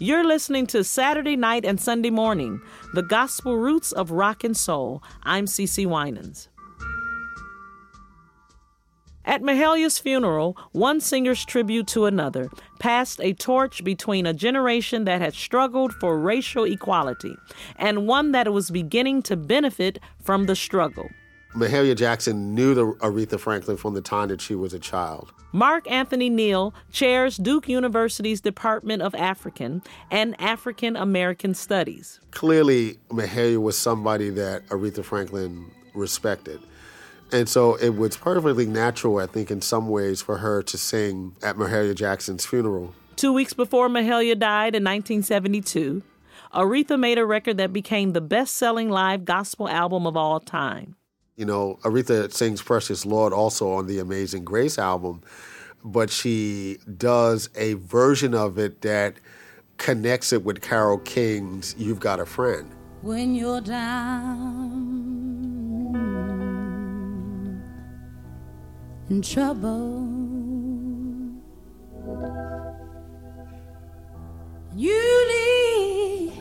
You're listening to Saturday Night and Sunday Morning, the gospel roots of rock and soul. I'm CeCe Winans. At Mahalia's funeral, one singer's tribute to another passed a torch between a generation that had struggled for racial equality and one that was beginning to benefit from the struggle. Mahalia Jackson knew the Aretha Franklin from the time that she was a child. Mark Anthony Neal chairs Duke University's Department of African and African American Studies. Clearly, Mahalia was somebody that Aretha Franklin respected. And so it was perfectly natural, I think, in some ways, for her to sing at Mahalia Jackson's funeral. Two weeks before Mahalia died in 1972, Aretha made a record that became the best selling live gospel album of all time. You know, Aretha sings Precious Lord also on the Amazing Grace album, but she does a version of it that connects it with Carole King's You've Got a Friend. When you're down in trouble. You need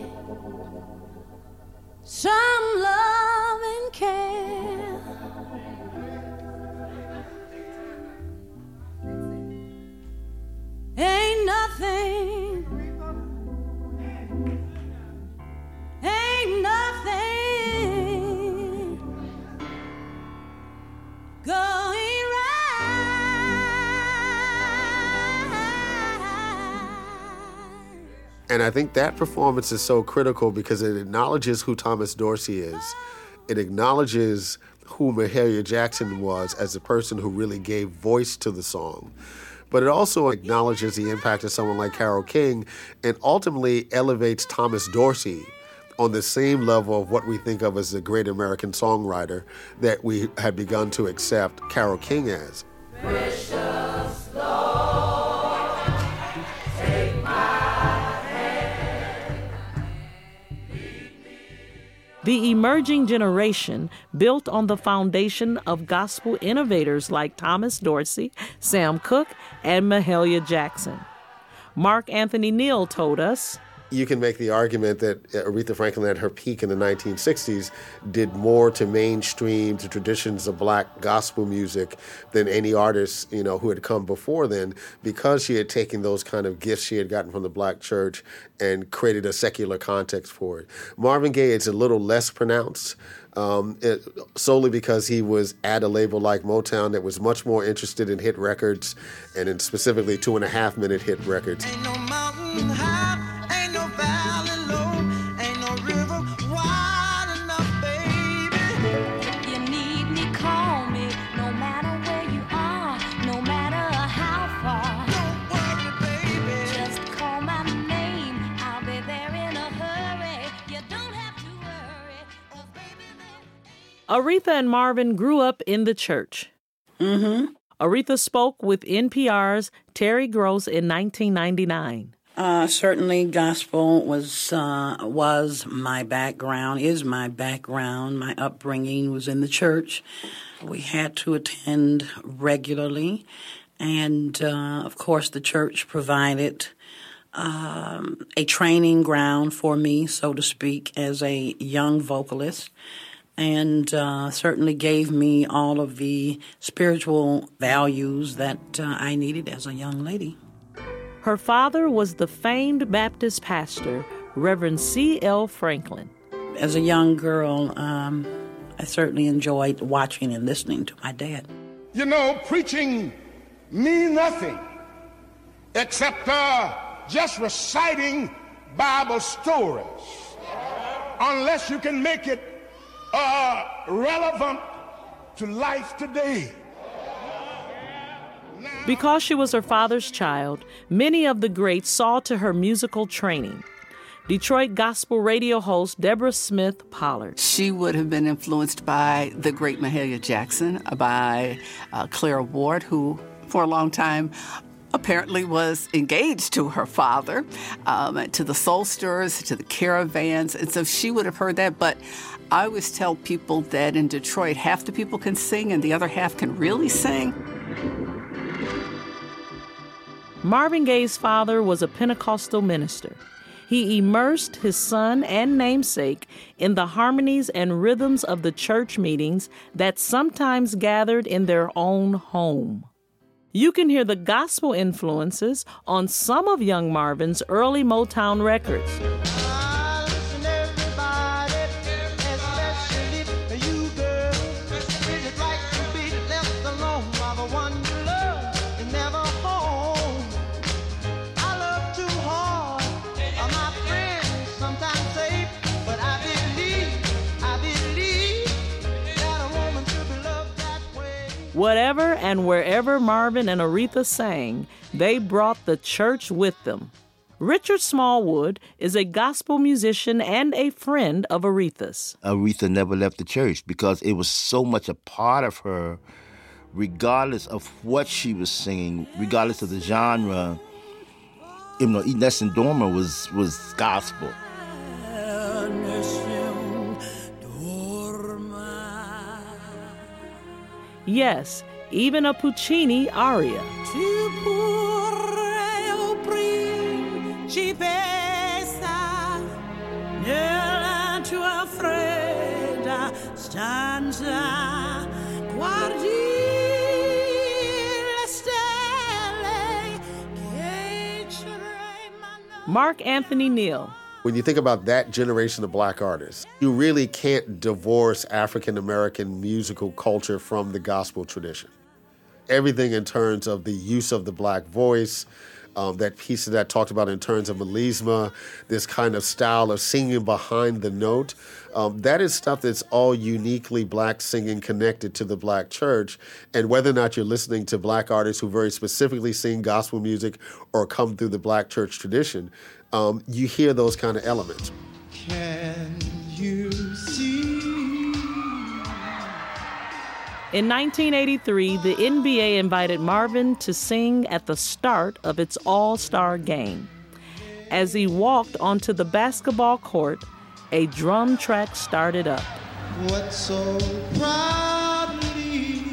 some love and care. Ain't nothing, ain't nothing going right. And I think that performance is so critical because it acknowledges who Thomas Dorsey is. It acknowledges who Mahalia Jackson was as a person who really gave voice to the song. But it also acknowledges the impact of someone like Carole King and ultimately elevates Thomas Dorsey on the same level of what we think of as the great American songwriter that we had begun to accept Carole King as. Precious The emerging generation built on the foundation of gospel innovators like Thomas Dorsey, Sam Cooke, and Mahalia Jackson. Mark Anthony Neal told us you can make the argument that Aretha Franklin at her peak in the 1960s did more to mainstream the traditions of black gospel music than any artist, you know, who had come before then because she had taken those kind of gifts she had gotten from the black church and created a secular context for it. Marvin Gaye is a little less pronounced. Um, it, solely because he was at a label like Motown that was much more interested in hit records and in specifically two and a half minute hit records. Aretha and Marvin grew up in the church. Mm-hmm. Aretha spoke with NPR's Terry Gross in 1999. Uh, certainly, gospel was uh, was my background, is my background. My upbringing was in the church. We had to attend regularly, and uh, of course, the church provided um, a training ground for me, so to speak, as a young vocalist and uh, certainly gave me all of the spiritual values that uh, I needed as a young lady. Her father was the famed Baptist pastor, Reverend C.L. Franklin. As a young girl, um, I certainly enjoyed watching and listening to my dad. You know, preaching means nothing except uh, just reciting Bible stories, unless you can make it uh, relevant to life today. Because she was her father's child, many of the greats saw to her musical training. Detroit gospel radio host Deborah Smith Pollard. She would have been influenced by the great Mahalia Jackson, by uh, Clara Ward, who for a long time apparently was engaged to her father, um, to the Soul Stirrers, to the Caravans, and so she would have heard that. But I always tell people that in Detroit, half the people can sing and the other half can really sing. Marvin Gaye's father was a Pentecostal minister. he immersed his son and namesake in the harmonies and rhythms of the church meetings that sometimes gathered in their own home. You can hear the gospel influences on some of Young Marvin's early Motown records. Whatever and wherever Marvin and Aretha sang, they brought the church with them. Richard Smallwood is a gospel musician and a friend of Aretha's. Aretha never left the church because it was so much a part of her, regardless of what she was singing, regardless of the genre. You know, Nessun Dorma was was gospel. Yes, even a Puccini aria. Mark Anthony Neal when you think about that generation of black artists, you really can't divorce African American musical culture from the gospel tradition. Everything in terms of the use of the black voice, um, that piece of that talked about in terms of melisma, this kind of style of singing behind the note. Um, that is stuff that's all uniquely black singing connected to the black church. And whether or not you're listening to black artists who very specifically sing gospel music or come through the black church tradition, um, you hear those kind of elements. In 1983, the NBA invited Marvin to sing at the start of its All Star game. As he walked onto the basketball court, a drum track started up. What so proudly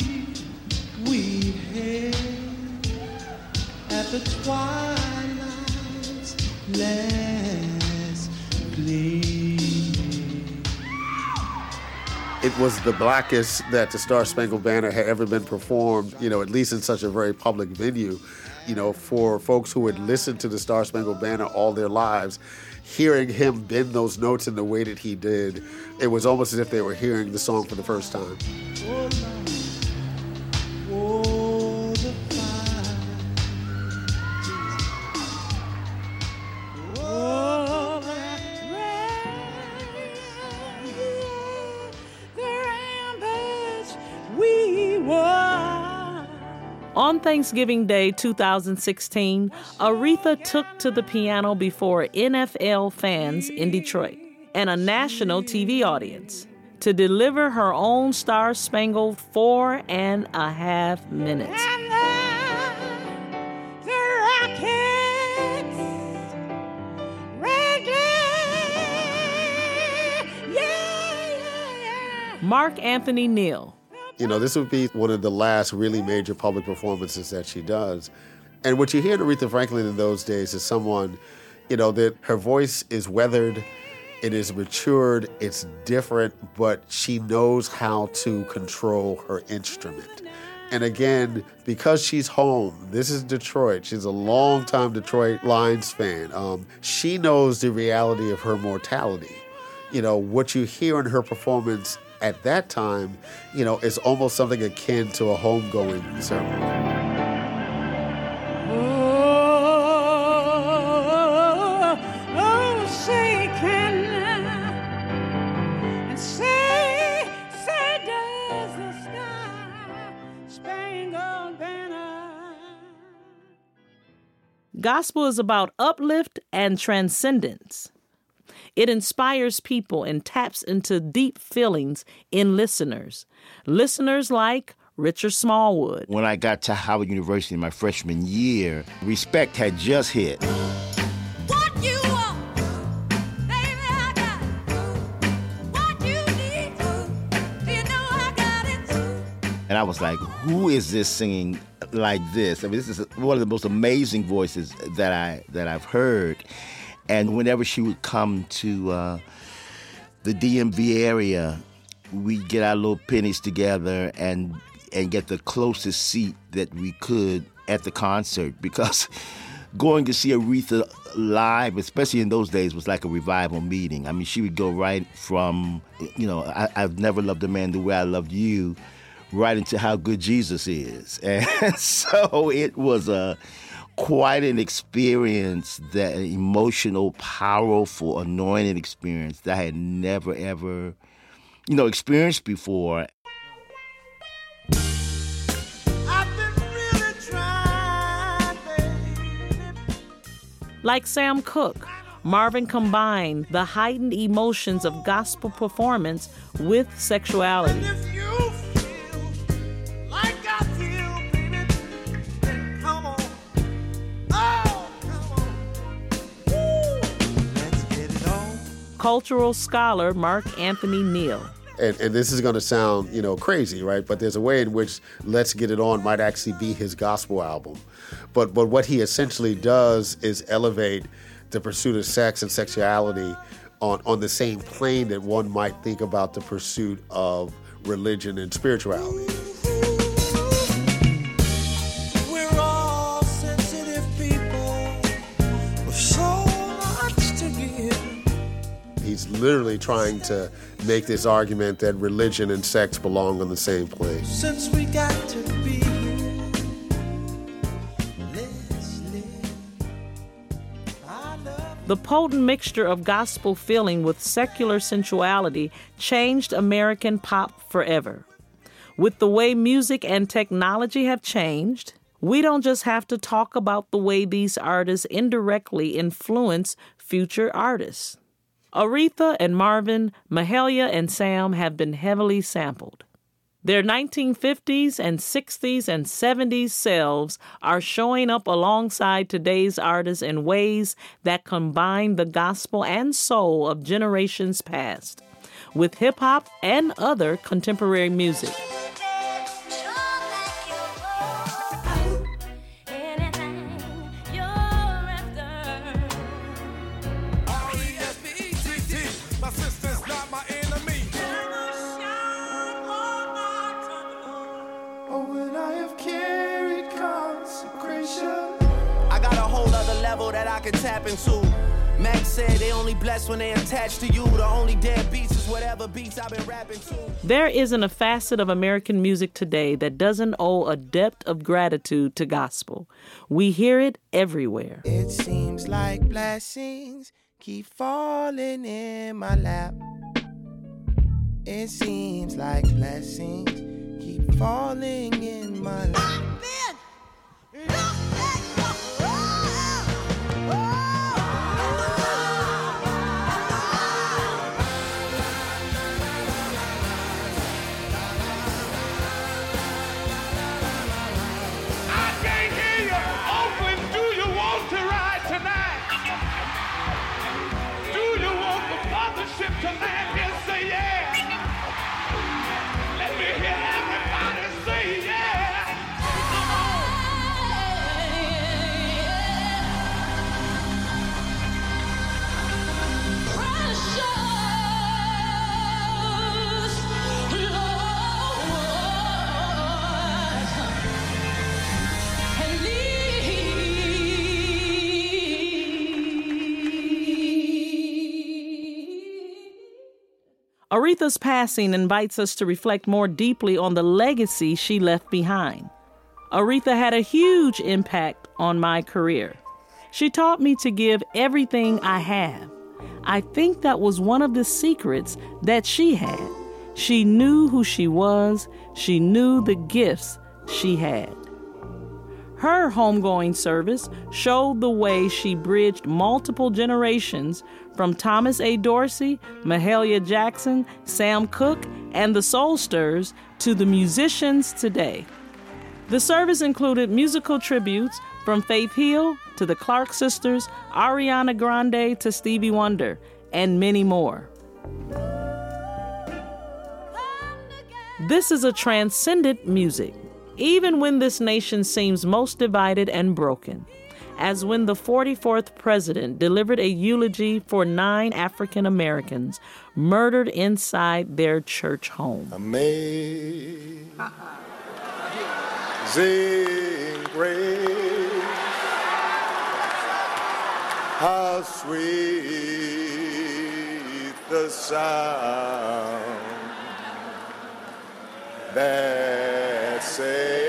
we hailed at the twilight it was the blackest that the Star Spangled Banner had ever been performed, you know, at least in such a very public venue. You know, for folks who had listened to the Star Spangled Banner all their lives, hearing him bend those notes in the way that he did, it was almost as if they were hearing the song for the first time. On Thanksgiving Day 2016, Aretha took to the piano before NFL fans in Detroit and a national TV audience to deliver her own star spangled four and a half minutes. Mark Anthony Neal you know, this would be one of the last really major public performances that she does. And what you hear in Aretha Franklin in those days is someone, you know, that her voice is weathered, it is matured, it's different, but she knows how to control her instrument. And again, because she's home, this is Detroit. She's a longtime Detroit Lions fan. Um, she knows the reality of her mortality. You know, what you hear in her performance at that time, you know, is almost something akin to a homegoing ceremony. Gospel is about uplift and transcendence. It inspires people and taps into deep feelings in listeners. Listeners like Richard Smallwood. When I got to Howard University in my freshman year, respect had just hit. And I was like, who is this singing like this? I mean, this is one of the most amazing voices that I that I've heard. And whenever she would come to uh, the DMV area, we'd get our little pennies together and and get the closest seat that we could at the concert because going to see Aretha live, especially in those days, was like a revival meeting. I mean, she would go right from, you know, I, have never loved a man the way I loved you, right into how good Jesus is. And so it was a quite an experience, that an emotional, powerful, anointed experience that I had never ever, you know, experienced before. Like Sam Cooke, Marvin combined the heightened emotions of gospel performance with sexuality. Cultural scholar Mark Anthony Neal. And, and, this is going to sound, you know, crazy, right? But there's a way in which "Let's Get It On" might actually be his gospel album. But but what he essentially does is elevate the pursuit of sex and sexuality on on the same plane that one might think about the pursuit of religion and spirituality. Literally trying to make this argument that religion and sex belong on the same plane. Since we got to be The potent mixture of gospel feeling with secular sensuality changed American pop forever. With the way music and technology have changed, we don't just have to talk about the way these artists indirectly influence future artists. Aretha and Marvin, Mahalia and Sam have been heavily sampled. Their 1950s and 60s and 70s selves are showing up alongside today's artists in ways that combine the gospel and soul of generations past with hip hop and other contemporary music. Can tap into. Max said they only blessed when they attached to you. The only dead beats is whatever beats I've been rapping to. There isn't a facet of American music today that doesn't owe a depth of gratitude to gospel. We hear it everywhere. It seems like blessings keep falling in my lap. It seems like blessings keep falling in my lap. Aretha's passing invites us to reflect more deeply on the legacy she left behind. Aretha had a huge impact on my career. She taught me to give everything I have. I think that was one of the secrets that she had. She knew who she was, she knew the gifts she had. Her homegoing service showed the way she bridged multiple generations from Thomas A. Dorsey, Mahalia Jackson, Sam Cooke, and the Soulsters to the musicians today. The service included musical tributes from Faith Hill to the Clark sisters, Ariana Grande to Stevie Wonder, and many more. This is a transcendent music, even when this nation seems most divided and broken. as when the 44th president delivered a eulogy for nine African Americans murdered inside their church home. Amazing grace, how sweet the sound that saved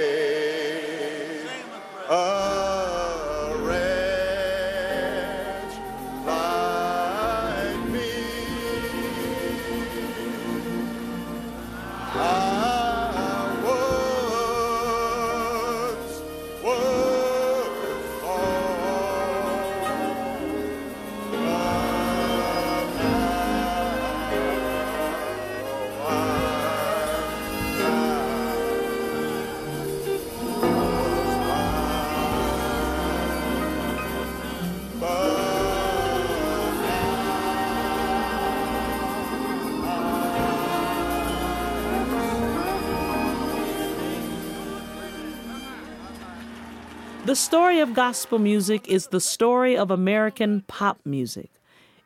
The story of gospel music is the story of American pop music.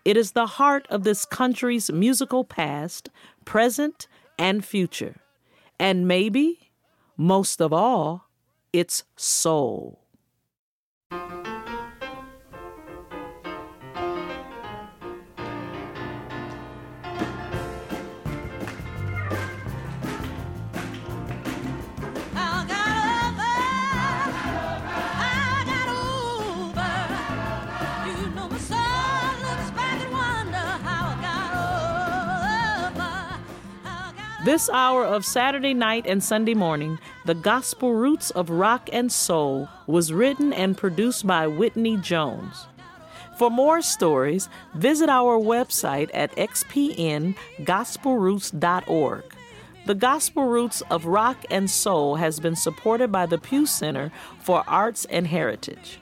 It is the heart of this country's musical past, present, and future. And maybe, most of all, its soul. This hour of Saturday night and Sunday morning, The Gospel Roots of Rock and Soul, was written and produced by Whitney Jones. For more stories, visit our website at xpngospelroots.org. The Gospel Roots of Rock and Soul has been supported by the Pew Center for Arts and Heritage.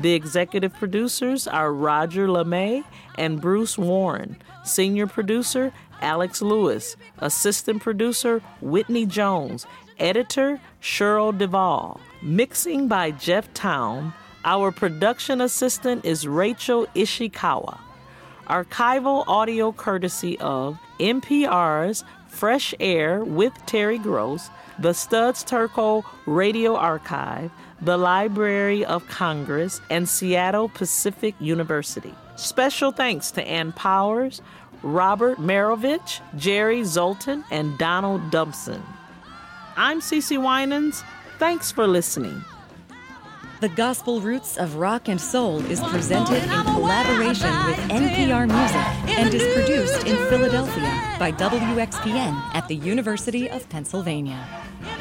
The executive producers are Roger LeMay and Bruce Warren. Senior producer, Alex Lewis. Assistant producer, Whitney Jones. Editor, Cheryl Duvall. Mixing by Jeff Town. Our production assistant is Rachel Ishikawa. Archival audio courtesy of NPR's Fresh Air with Terry Gross, the Studs Terkel Radio Archive, the Library of Congress, and Seattle Pacific University. Special thanks to Ann Powers, Robert Marovich, Jerry Zoltan, and Donald Dumpson. I'm Cece Winans. Thanks for listening. The Gospel Roots of Rock and Soul is presented in collaboration with NPR Music and is produced in Philadelphia by WXPN at the University of Pennsylvania. in